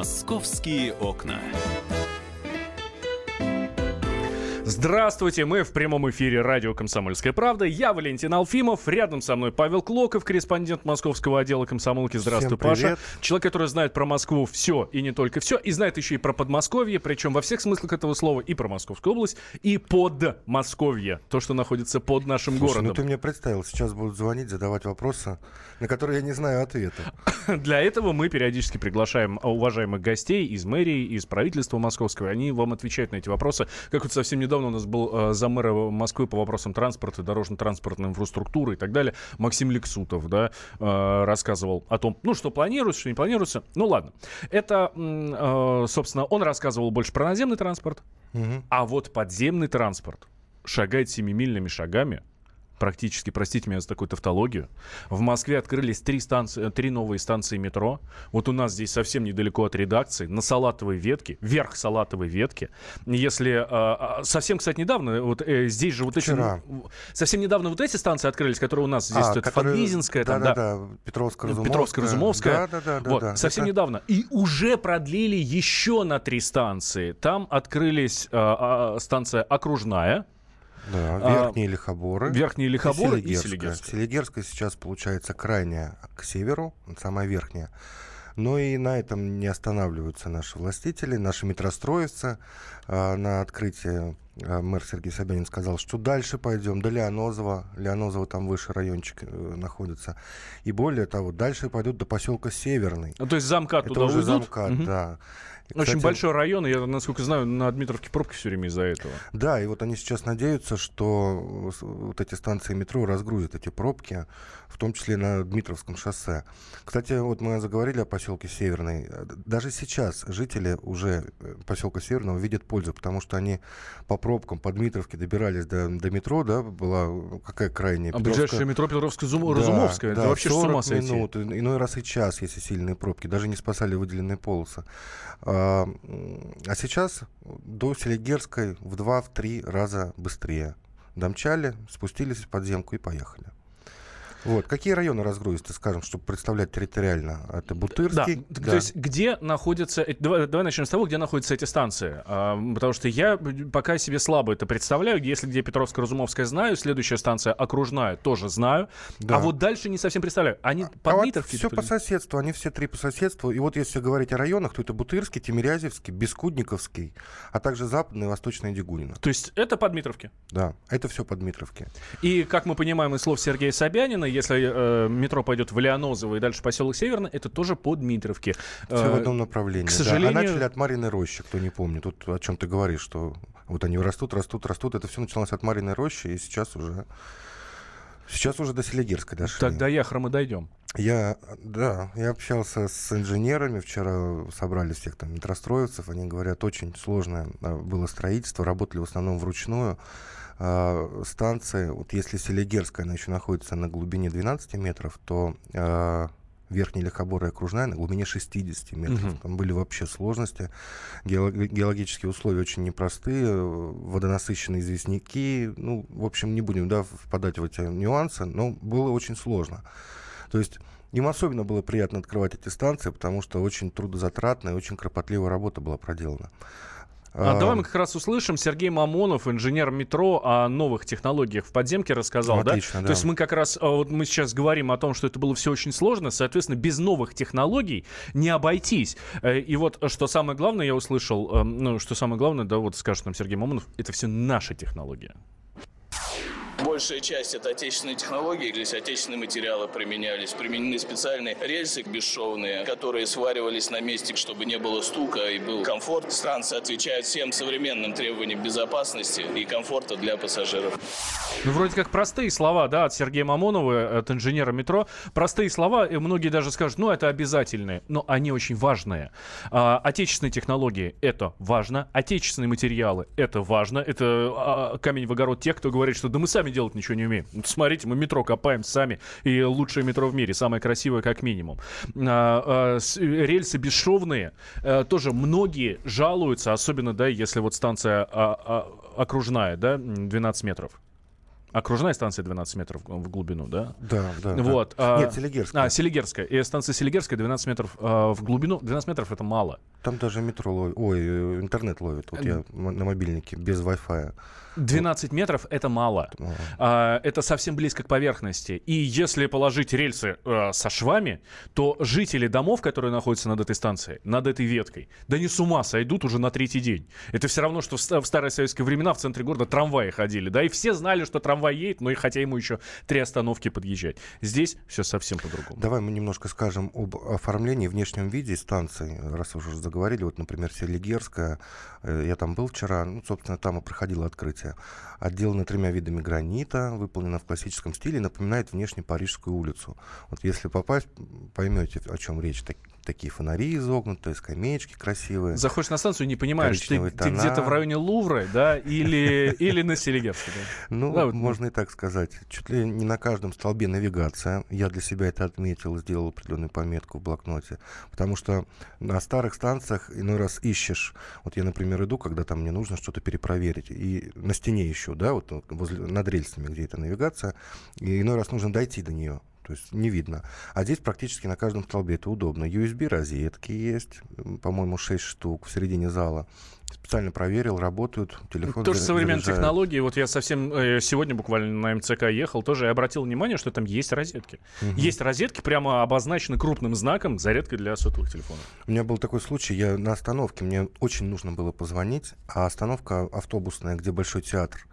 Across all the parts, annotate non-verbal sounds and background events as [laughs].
Московские окна. Здравствуйте, мы в прямом эфире радио «Комсомольская правда». Я Валентин Алфимов, рядом со мной Павел Клоков, корреспондент московского отдела комсомолки. Здравствуй, Всем привет. Паша. Человек, который знает про Москву все и не только все, и знает еще и про Подмосковье, причем во всех смыслах этого слова, и про Московскую область, и под Московье, то, что находится под нашим Слушай, городом. ну ты мне представил, сейчас будут звонить, задавать вопросы, на которые я не знаю ответа. [coughs] Для этого мы периодически приглашаем уважаемых гостей из мэрии, из правительства московского. Они вам отвечают на эти вопросы. Как вот совсем недавно у нас был э, замэра Москвы по вопросам транспорта, дорожно-транспортной инфраструктуры и так далее. Максим Лексутов, да, э, рассказывал о том, ну, что планируется, что не планируется. Ну, ладно. Это, э, собственно, он рассказывал больше про наземный транспорт, Мгм. а вот подземный транспорт шагает семимильными шагами практически, простите меня за такую тавтологию. В Москве открылись три, станции, э, три новые станции метро. Вот у нас здесь совсем недалеко от редакции, на Салатовой ветке, верх Салатовой ветки. Если э, совсем, кстати, недавно, вот э, здесь же вот эти... Вчера. Совсем недавно вот эти станции открылись, которые у нас здесь, А, это которые- Фанвизинская, там, да, Да-да-да, Петровско-Разумовская. Петровско-Разумовская. Да-да-да. Вот, да. совсем Это- недавно. И уже продлили еще на три станции. Там открылись а, а, станция окружная, Да, А, верхние лихоборы. верхние лихоборы и Селигерская. Селигерская. Селигерская сейчас получается крайняя к северу, самая верхняя. Но и на этом не останавливаются наши властители, наши метростроевцы. А, На открытии а, мэр Сергей Собянин сказал, что дальше пойдем до Леонозова. Леонозово там выше райончик э, находится. И более того, дальше пойдут до поселка Северный. Ну, то есть замкат Это туда уже уйдут. замкат, Мгм. да. И, Очень кстати, большой район, я, насколько знаю, на Дмитровке пробки все время из-за этого. Да, и вот они сейчас надеются, что э, вот эти станции метро разгрузят эти пробки, в том числе на Дмитровском шоссе. Кстати, вот мы заговорили о поселке Северный. Э, Даже сейчас жители уже поселка Северного видят пользу, потому что они по пробкам по Дмитровке добирались до, до метро, да, была какая крайняя А Петровская- ближайшее метро Петровско-Разумовская, Да, Разумовская, да, это вообще ж с ума 40 сойти. минут, иной раз и час, если сильные пробки, даже не спасали выделенные полосы. А, а сейчас до Селигерской в 2-3 раза быстрее. Домчали, спустились в подземку и поехали. Вот. Какие районы разгрузят, скажем, чтобы представлять территориально? Это Да, Бутырский? т- то есть где находятся... Давай, давай начнем с того, где находятся эти станции. А, потому что я пока себе слабо это представляю. Если где Петровско-Разумовская знаю, следующая станция окружная тоже знаю. Да. А вот дальше не совсем представляю. Они А под вот Дмитровкой все тут по соседству, они все три по соседству. И вот если говорить о районах, то это Бутырский, Тимирязевский, Бескудниковский, а также Западный и Восточный Дегунина. То есть это под Дмитровки. Да, это все под Дмитровки. И, как мы понимаем из слов Сергея Собянина, если э, метро пойдет в Леонозово и дальше поселок Северный, это тоже по Дмитровке. Все Э, в одном направлении. к да. сожалению- А начали от Мариной рощи, кто не помнит. Тут о чем ты говоришь, что вот они растут, растут, растут. Это все началось от Мариной рощи, и сейчас уже сейчас уже до Селигерской дошли. Тогда яхром и дойдем. Я, да, я общался с инженерами, вчера собрали всех там метростроевцев, они говорят, очень сложное а, было строительство, работали в основном вручную. А, станции, вот если Селигерская, она еще находится на глубине 12 метров, то а, Верхняя Лихобора и Окружная на глубине 60 метров. Мгм. Там были вообще сложности. Геолог- геологические условия очень непростые, водонасыщенные известняки. Ну, в общем, не будем да, впадать в эти нюансы, но было очень сложно. То есть им особенно было приятно открывать эти станции, потому что очень трудозатратная, очень кропотливая работа была проделана. А, А, давай мы как раз услышим. Сергей Мамонов, инженер метро, о новых технологиях в подземке рассказал, да? Отлично, да. То есть мы как раз, а, вот мы сейчас говорим о том, что это было все очень сложно, соответственно, без новых технологий не обойтись. Э, И вот что самое главное, я услышал, э, ну, что самое главное, да, вот скажет нам Сергей Мамонов, это все наши технологии. Большая часть это отечественные технологии, здесь отечественные материалы применялись. Применены специальные рельсы бесшовные, которые сваривались на месте, чтобы не было стука и был комфорт. Станция отвечает всем современным требованиям безопасности и комфорта для пассажиров. Ну, вроде как простые слова, да, от Сергея Мамонова, от инженера метро. Простые слова, и многие даже скажут, ну, это обязательные, но они очень важные. А, отечественные технологии — это важно, отечественные материалы — это важно, это а, камень в огород тех, кто говорит, что да мы сами делать ничего не умеем. Смотрите, мы метро копаем сами, и лучшее метро в мире, самое красивое как минимум. А, а, рельсы бесшовные, э, тоже многие жалуются, особенно, да, если вот станция а, а, окружная, да, 12 метров. Окружная станция 12 метров в глубину, да? Да, да. да. Вот. а- Нет, Селигерская. А, Селигерская. И станция Селигерская 12 метров а, в глубину. 12 метров это мало. Там даже метро ловит. Ой, э, интернет ловит. Вот я м- на мобильнике без Wi-Fi. 12 метров это мало. Мало. А, это совсем близко к поверхности. И если положить рельсы э, со швами, то жители домов, которые находятся над этой станцией, над этой веткой, да не с ума сойдут уже на третий день. Это все равно, что в, в старые советские времена в центре города трамваи ходили, да, и все знали, что трамвай едет, но и хотя ему еще три остановки подъезжать. Здесь все совсем по-другому. Давай мы немножко скажем об оформлении, внешнем виде станций, раз уже заговорили. Вот, например, Селигерская, э, я там был вчера, ну, собственно, там и проходило открытие. Отделана тремя видами гранита, выполнена в классическом стиле, напоминает внешне Парижскую улицу. Вот если попасть, поймете, о чем речь. Так- такие фонари изогнутые, скамеечки красивые. Заходишь на станцию и не понимаешь, ты, ты где-то в районе Лувра, да, или, [laughs] или на Селигерской. да. Ну, Да, вот, можно и так сказать. Чуть ли не на каждом столбе навигация. Я для себя это отметил, сделал определенную пометку в блокноте. Потому что на старых станциях иной раз ищешь. Вот я, например, иду, когда там мне нужно что-то перепроверить. И на стене ищу, да, вот возле, над рельсами, где эта навигация. И иной раз нужно дойти до нее. То есть не видно. А здесь практически на каждом столбе это удобно. USB-розетки есть, по-моему, 6 штук в середине зала. Специально проверил, работают, телефон Тоже современные технологии. Вот я совсем э, сегодня буквально на МЦК ехал, тоже и обратил внимание, что там есть розетки. Есть розетки, прямо обозначены крупным знаком зарядка для сотовых телефонов. У меня был такой случай, я на остановке, мне очень нужно было позвонить, а остановка автобусная, где Большой театр.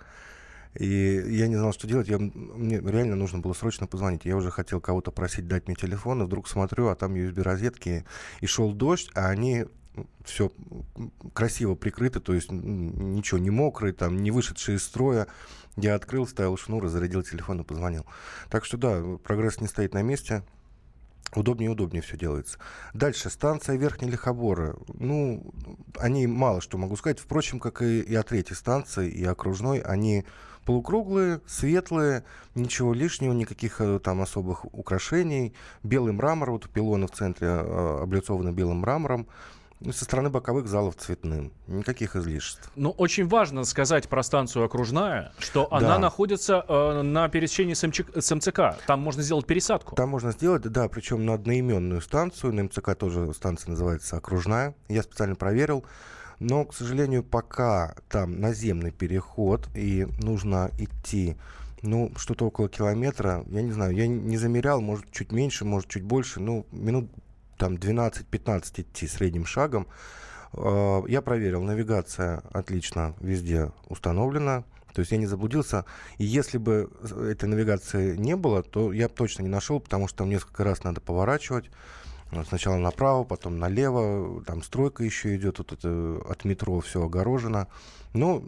И я не знал, что делать. Я, мне реально нужно было срочно позвонить. Я уже хотел кого-то просить дать мне телефон, и вдруг смотрю, а там USB-розетки, и шел дождь, а они все красиво прикрыты, то есть ничего не мокрые, там, не вышедшие из строя. Я открыл, ставил шнур, зарядил телефон и позвонил. Так что да, прогресс не стоит на месте. Удобнее и удобнее все делается. Дальше, станция Верхней Лихобора. Ну, о ней мало что могу сказать. Впрочем, как и, и о третьей станции, и окружной, они полукруглые, светлые, ничего лишнего, никаких э, там особых украшений. Белый мрамор, вот пилоны в центре э, облицованы белым мрамором. Ну, Со стороны боковых залов цветным. Никаких излишеств. Но очень важно сказать про станцию окружная, что она Да. находится э, на пересечении с, МЧ с МЦК. Там можно сделать пересадку. Там можно сделать, да, причем на одноименную станцию. На МЦК тоже станция называется окружная. Я специально проверил. Но, к сожалению, пока там наземный переход и нужно идти, ну, что-то около километра, я не знаю, я не замерял, может, чуть меньше, может, чуть больше, ну, минут там 12-15 идти средним шагом. Э, Я проверил, навигация отлично везде установлена. То есть я не заблудился. И если бы этой навигации не было, то я бы точно не нашел, потому что там несколько раз надо поворачивать. Сначала направо, потом налево. Там стройка еще идет. Вот это от метро все огорожено. Но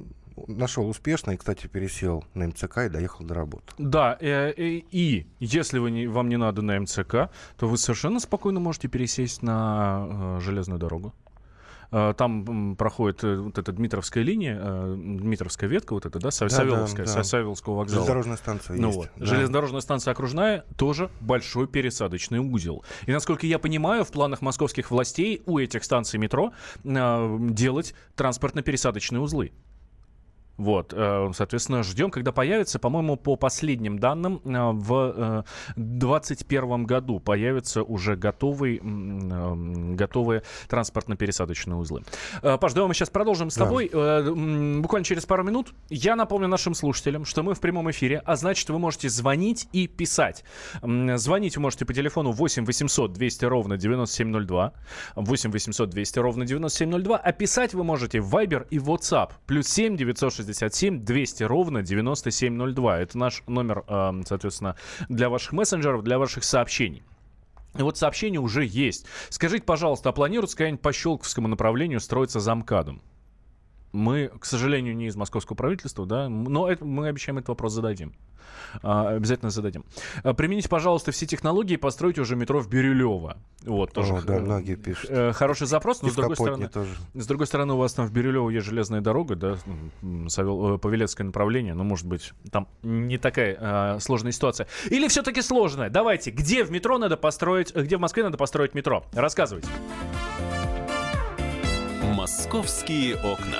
нашел успешно. И, кстати, пересел на МЦК и доехал до работы. Да, э, э, и если вы не, вам не надо на МЦК, то вы совершенно спокойно можете пересесть на э, железную дорогу. Э, Там проходит э, вот эта Дмитровская линия, э, Дмитровская ветка, вот эта, да, Са- Да, Савеловская, да, да. Савеловского вокзала. Железнодорожная станция Ну есть. вот. да. Железнодорожная станция окружная тоже большой пересадочный узел. И насколько я понимаю, в планах московских властей у этих станций метро делать транспортно-пересадочные узлы. Вот, э, соответственно, ждем, когда появится, по-моему, по последним данным, э, в 2021 году появятся уже готовые, э, готовые транспортно-пересадочные узлы. Э, Паш, давай мы сейчас продолжим с Да. тобой. Э, м, Буквально через пару минут я напомню нашим слушателям, что мы в прямом эфире, а значит, вы можете звонить и писать. Звонить вы можете по телефону 8 800 200 ровно 9702, 8 800 200 ровно 9702, а писать вы можете в Viber и WhatsApp. Плюс 7 967 200 ровно 9702. Это наш номер, э, соответственно, для ваших мессенджеров, для ваших сообщений. И вот сообщение уже есть. Скажите, пожалуйста, а планируется какая-нибудь по Щелковскому направлению строиться замкадом? Мы, к сожалению, не из московского правительства, да, но это- мы обещаем этот вопрос зададим. А, обязательно зададим. А, примените, пожалуйста, все технологии и постройте уже метро в Бирюлево. Вот, тоже О, да, х- многие пишут. э, хороший запрос, но И с другой стороны... тоже. С другой стороны, у вас там в Бирюлево есть железная дорога, да, Савел- э, Павелецкое направление, ну, может быть, там не такая э, сложная ситуация. Или все-таки сложная? Давайте, где в метро надо построить, э, где в Москве надо построить метро? Рассказывайте. Московские окна.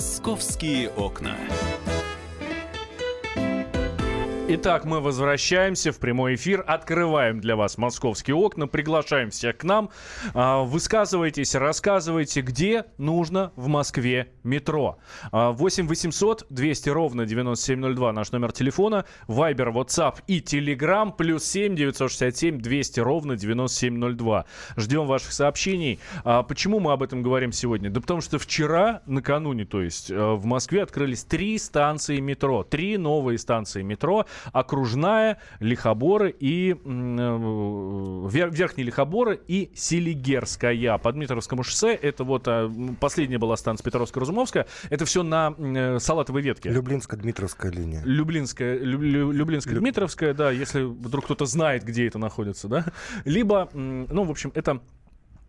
«Московские окна». Итак, мы возвращаемся в прямой эфир, открываем для вас московские окна, приглашаем всех к нам. А, высказывайтесь, рассказывайте, где нужно в Москве метро. 8 800 200 ровно 9702 наш номер телефона, Вайбер, WhatsApp и Telegram, плюс 7 967 200 ровно 9702. Ждем ваших сообщений. А почему мы об этом говорим сегодня? Да потому что вчера, накануне, то есть, э, в Москве открылись три станции метро, три новые станции метро – окружная, Лихоборы и э, Верхний Лихоборы и Селигерская. По Дмитровскому шоссе это вот э, последняя была станция Петровско-Разумовская. Это все на э, Салатовой ветке. Люблинско-Дмитровская линия. Люблинская, Лю, Люблинско-Дмитровская, да, если вдруг кто-то знает, где это находится, да. Либо, ну, в общем, это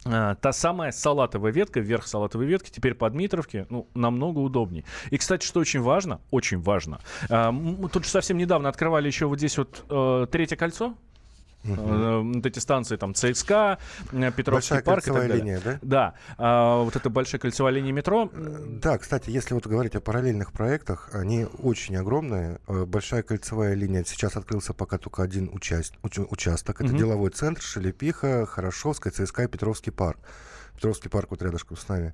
та самая салатовая ветка, вверх салатовой ветки, теперь по Дмитровке, ну, намного удобнее. И, кстати, что очень важно, очень важно, а, мы тут же совсем недавно открывали еще вот здесь вот э, третье кольцо, Угу. Вот эти станции, там, ЦСКА, э, Петровский большая парк и так далее. линия, да? Да. А, вот эта большая кольцевая линия метро. Да, кстати, если вот говорить о параллельных проектах, они очень огромные. Большая кольцевая линия, сейчас открылся пока только один участ... участок. Это угу. деловой центр, Шелепиха, Хорошовская, ЦСКА и Петровский парк. Петровский парк вот рядышком с нами.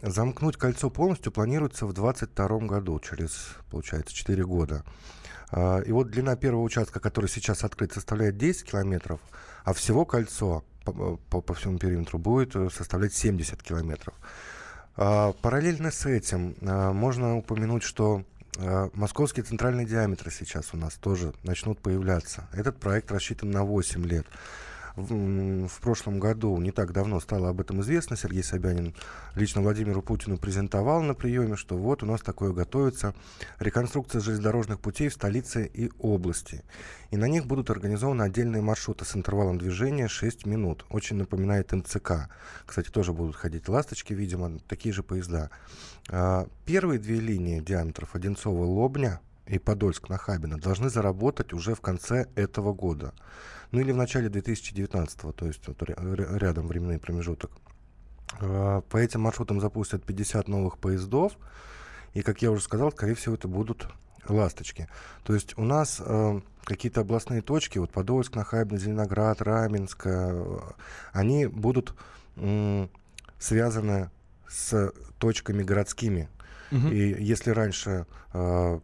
Замкнуть кольцо полностью планируется в 2022 году, через, получается, 4 года. А, и вот длина первого участка, который сейчас открыт, составляет 10 километров, а всего кольцо по, по, по всему периметру будет э, составлять 70 километров. А, параллельно с этим а, можно упомянуть, что московские центральные диаметры сейчас у нас тоже начнут появляться. Этот проект рассчитан на 8 лет в, в прошлом году, не так давно стало об этом известно, Сергей Собянин лично Владимиру Путину презентовал на приеме, что вот у нас такое готовится реконструкция железнодорожных путей в столице и области. И на них будут организованы отдельные маршруты с интервалом движения 6 минут. Очень напоминает МЦК. Кстати, тоже будут ходить ласточки, видимо, такие же поезда. А, первые две линии диаметров Одинцова-Лобня и Подольск-Нахабино должны заработать уже в конце этого года ну или в начале 2019, то есть вот рядом временный промежуток. А, по этим маршрутам запустят 50 новых поездов, и, как я уже сказал, скорее всего, это будут ласточки. То есть у нас э, какие-то областные точки, вот Подольск, Нахабино, Зеленоград, Раменск, э, они будут э, связаны с точками городскими. Угу. И если раньше э,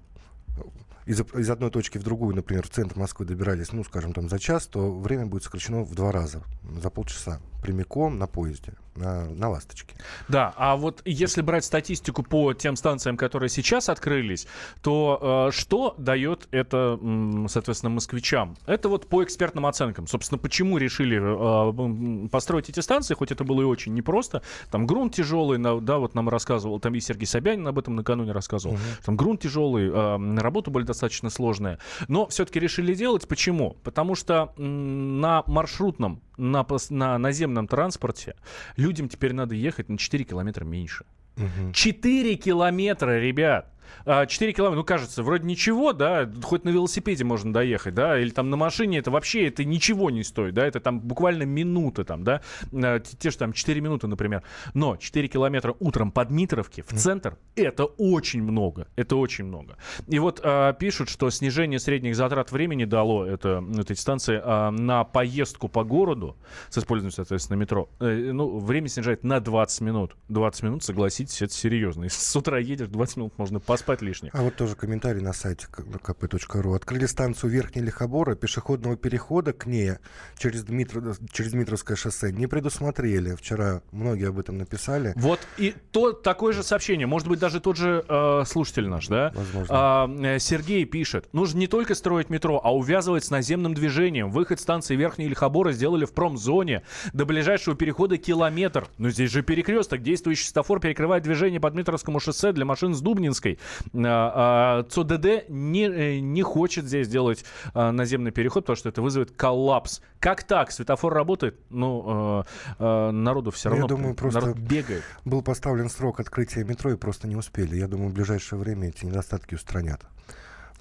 из, из одной точки в другую, например, в центр Москвы добирались, ну, скажем, там за час, то время будет сокращено в два раза, за полчаса, прямиком на поезде на, на «Ласточке». Да, а вот если брать статистику по тем станциям, которые сейчас открылись, то э, что дает это, соответственно, москвичам? Это вот по экспертным оценкам. Собственно, почему решили э, построить эти станции, хоть это было и очень непросто. Там грунт тяжелый, да, вот нам рассказывал, там и Сергей Собянин об этом накануне рассказывал. Угу. Там грунт тяжелый, э, работа были достаточно сложная. Но все-таки решили делать. Почему? Потому что на маршрутном на, на наземном транспорте людям теперь надо ехать на 4 километра меньше. Угу. 4 километра, ребят! 4 а, километра, ну, кажется, вроде ничего, да, хоть на велосипеде можно доехать, да, или там на машине, это вообще, это ничего не стоит, да, это там буквально минуты там, да, а, те же там 4 минуты, например. Но 4 километра утром по Дмитровке в центр, это очень много, это очень много. И вот а, пишут, что снижение средних затрат времени дало это, эти станции а, на поездку по городу с использованием, соответственно, метро. Э, ну, время снижает на 20 минут. 20 минут, согласитесь, это серьезно. Если с утра едешь, 20 минут можно поспать поспать лишних. А вот тоже комментарий на сайте kp.ru. Открыли станцию Верхней Лихобора, пешеходного перехода к ней через, Дмитро, через Дмитровское шоссе не предусмотрели. Вчера многие об этом написали. Вот и то, такое же сообщение, может быть, даже тот же э, слушатель наш, да? Возможно. А, э, Сергей пишет, нужно не только строить метро, а увязывать с наземным движением. Выход станции Верхней Лихобора сделали в промзоне. До ближайшего перехода километр. Но здесь же перекресток. Действующий светофор перекрывает движение по Дмитровскому шоссе для машин с Дубнинской. А, а, ЦОДД не, э, не хочет здесь делать а, наземный переход, потому что это вызовет коллапс. Как так? Светофор работает? Ну, э, э, народу все Ну, я равно думаю, просто- народ бегает. Был поставлен срок открытия метро и просто не успели. Я думаю, в ближайшее время эти недостатки устранят.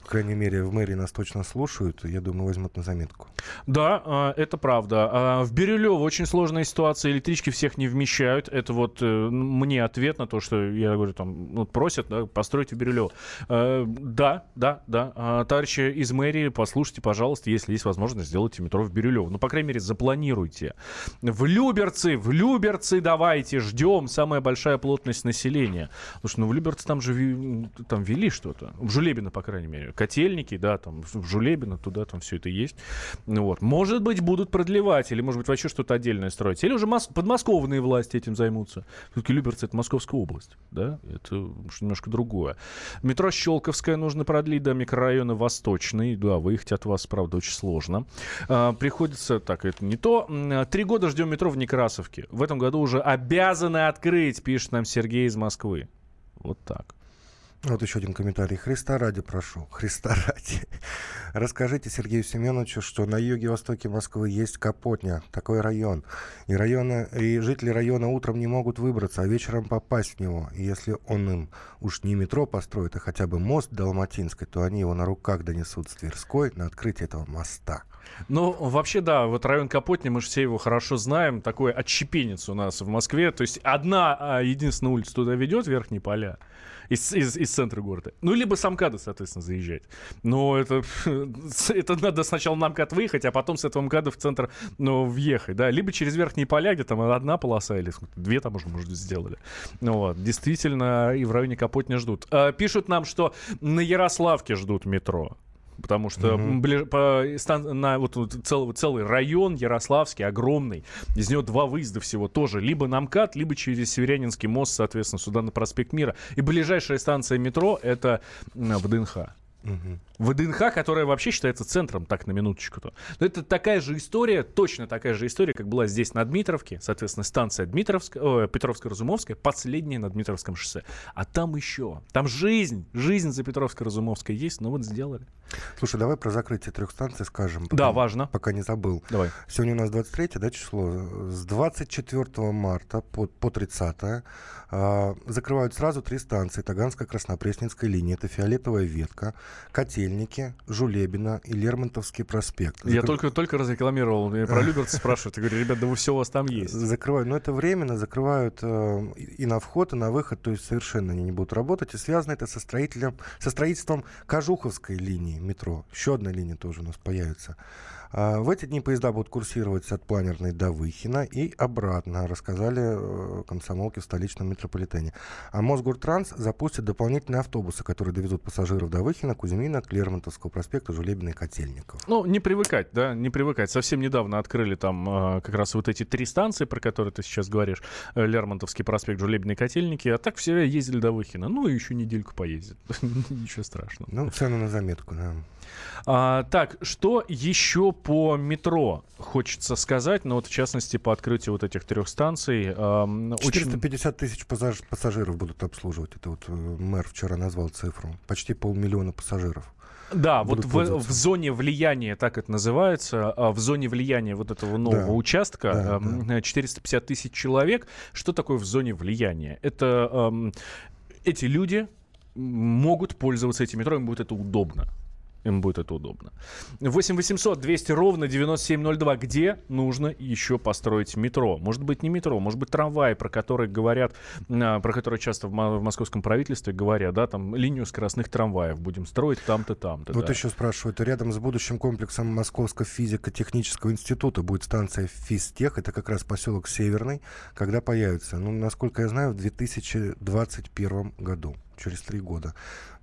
Крайней мере, в мэрии нас точно слушают. Я думаю, возьмут на заметку. Да, а, это правда. А, В Бирюлево очень сложная ситуация. Электрички всех не вмещают. Это вот э, мне ответ на то, что я говорю, там, ну, просят да, построить в Бирюлево. Э, Да, да, да. А, Товарищи из мэрии, послушайте, пожалуйста, если есть возможность, сделайте метро в Бирюлево. Ну, по крайней мере, запланируйте. В Люберцы, в Люберцы давайте, ждем. Самая большая плотность населения. Слушай, ну в Люберцы там же там вели что-то. В Жулебино, по крайней мере. Котельники, да, там в Жулебино, туда там все это есть. Ну вот. Может быть, будут продлевать, или, может быть, вообще что-то отдельное строить. Или уже мос- подмосковные власти этим займутся. Все-таки Люберцы — это Московская область, да? Это немножко другое. Метро Щелковское нужно продлить до микрорайона Восточный. Да, выехать от вас, правда, очень сложно. А, приходится... Так, это не то. М, Три года ждем метро в Некрасовке. В этом году уже обязаны открыть, пишет нам Сергей из Москвы. Вот так. Вот еще один комментарий. Христа ради прошу. [laughs] Христа ради. Расскажите Сергею Семеновичу, что на юге-востоке Москвы есть Капотня, такой район. И, района, и жители района утром не могут выбраться, а вечером попасть в него. И если он им уж не метро построит, а хотя бы мост до Алматинской, то они его на руках донесут с Тверской на открытие этого моста. Ну, вообще, да, вот район Капотни, мы же все его хорошо знаем. Такой отщепенец у нас в Москве. То есть одна а, единственная улица туда ведет, Верхние поля. Из, из, из центра города. Ну, либо с соответственно, заезжать. Но это, [laughs] это надо сначала на МКАД выехать, а потом с этого МКАДа в центр ну, въехать. Да? Либо через верхние поля, где там одна полоса или две там уже, может, сделали. Ну, вот. Действительно, и в районе Капотня ждут. А, пишут нам, что на Ярославке ждут метро. Потому что Мгм. бли- по стан- на вот, вот целый, целый район Ярославский огромный, из него два выезда всего тоже, либо на МКАД, либо через Северянинский мост, соответственно, сюда на проспект Мира. И ближайшая станция метро это ВДНХ. Мгм. ВДНХ, которая вообще считается центром, так на минуточку-то. Но это такая же история, точно такая же история, как была здесь на Дмитровке, соответственно, станция Дмитровская, ой, Петровско-Разумовская, последняя на Дмитровском шоссе. А там еще, там жизнь, жизнь за Петровско-Разумовской есть, но вот сделали. Слушай, давай про закрытие трех станций скажем. Да, пока- важно. Пока не забыл. Давай. Сегодня у нас 23 да, число. С 24 марта по, по 30 а, закрывают сразу три станции Таганская-Краснопресненская линия. Это Фиолетовая ветка, Котельники, Жулебина и Лермонтовский проспект. Я Закры- только, только разрекламировал, меня про Люберцы спрашивают. Я говорю, ребят, да вы все у вас там есть. Закрывают, но это временно, закрывают э, и и на вход, и на выход, то есть совершенно они не будут работать. И связано это со, строителем, со строительством Кожуховской линии метро. Еще одна линия тоже у нас появится. А, в эти дни поезда будут курсировать от Планерной до Выхина и обратно, рассказали э, комсомолки в столичном метрополитене. А Мосгортранс запустит дополнительные автобусы, которые довезут пассажиров до Выхина, Кузьмина, к Лермонтовского проспекта, Жулебина и Котельников. Ну, не привыкать, да, не привыкать. Совсем недавно открыли там э, как раз вот эти три станции, про которые ты сейчас говоришь. Э, Лермонтовский проспект, Жулебные котельники. А так все ездили до Выхина. Ну, и еще недельку поездят. [laughs] Ничего страшного. Ну, цену на заметку, да. А, так, что еще по метро хочется сказать? Ну, вот в частности, по открытию вот этих трех станций. Очень- 450 тысяч пассаж- пассажиров будут обслуживать. Это вот э, мэр вчера назвал цифру. Почти полмиллиона пассажиров. Да, вот в, в зоне влияния, так это называется, а, в зоне влияния вот этого нового Да. участка Да, ам, э, 450 тысяч человек. Что такое в зоне влияния? Это ам, эти люди могут пользоваться этим метро, им будет это удобно. Им будет это удобно. 8 800 200 ровно 9702. Где нужно еще построить метро? Может быть, не метро, может быть, трамвай, про который говорят, а, про который часто в, мо- в московском правительстве говорят, да, там линию скоростных трамваев будем строить там-то, там-то. Вот да. еще спрашивают, рядом с будущим комплексом Московского физико-технического института будет станция Физтех, это как раз поселок Северный, когда появится? Ну, насколько я знаю, в 2021 году. Через три года.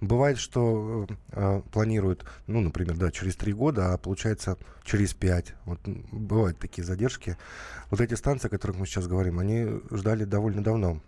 Бывает, что э, планируют, ну, например, да, через три года, а получается через пять. Вот бывают такие задержки. Вот эти станции, о которых мы сейчас говорим, они ждали довольно давно.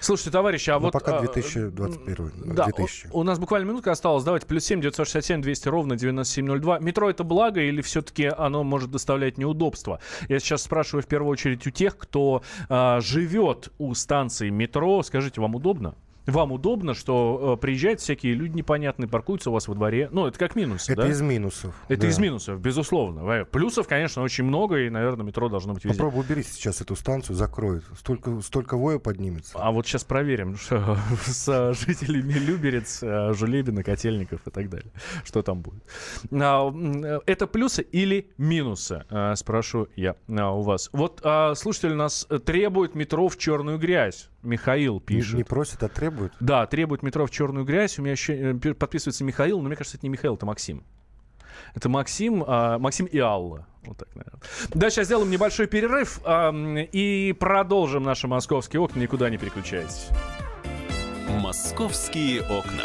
Слушайте, товарищи, а Но вот... пока а, 2021, Да, 2000. у, у нас буквально минутка осталась. Давайте, плюс 7 967 200 ровно 9702. Метро это благо или все-таки оно может доставлять неудобства? Я сейчас спрашиваю в первую очередь у тех, кто а, живет у станции метро. Скажите, вам удобно? Вам удобно, что э, приезжают всякие люди непонятные, паркуются у вас во дворе. Ну, это как минусы, Это да? из минусов. Это да. из минусов, безусловно. Плюсов, конечно, очень много, и, наверное, метро должно быть везде. Попробуй убери сейчас эту станцию, закроют. Столько, столько воя поднимется. А вот сейчас проверим, [laughs] что с жителями Люберец, э, Жулебина, Котельников и так далее. Что там будет. А, э, Это плюсы или минусы, э, спрошу я у вас. Вот а, слушатель нас э, требует метро в черную грязь. Михаил Не, пишет. не просят, а требуют. Да, требует метро в черную грязь. У меня еще э, пи- подписывается Михаил, но мне кажется, это не Михаил, это Максим. Это Максим, а, Максим и Алла. Вот так, наверное. Да, сейчас сделаем небольшой перерыв а, и продолжим наши московские окна. Никуда не переключайтесь. «Московские окна».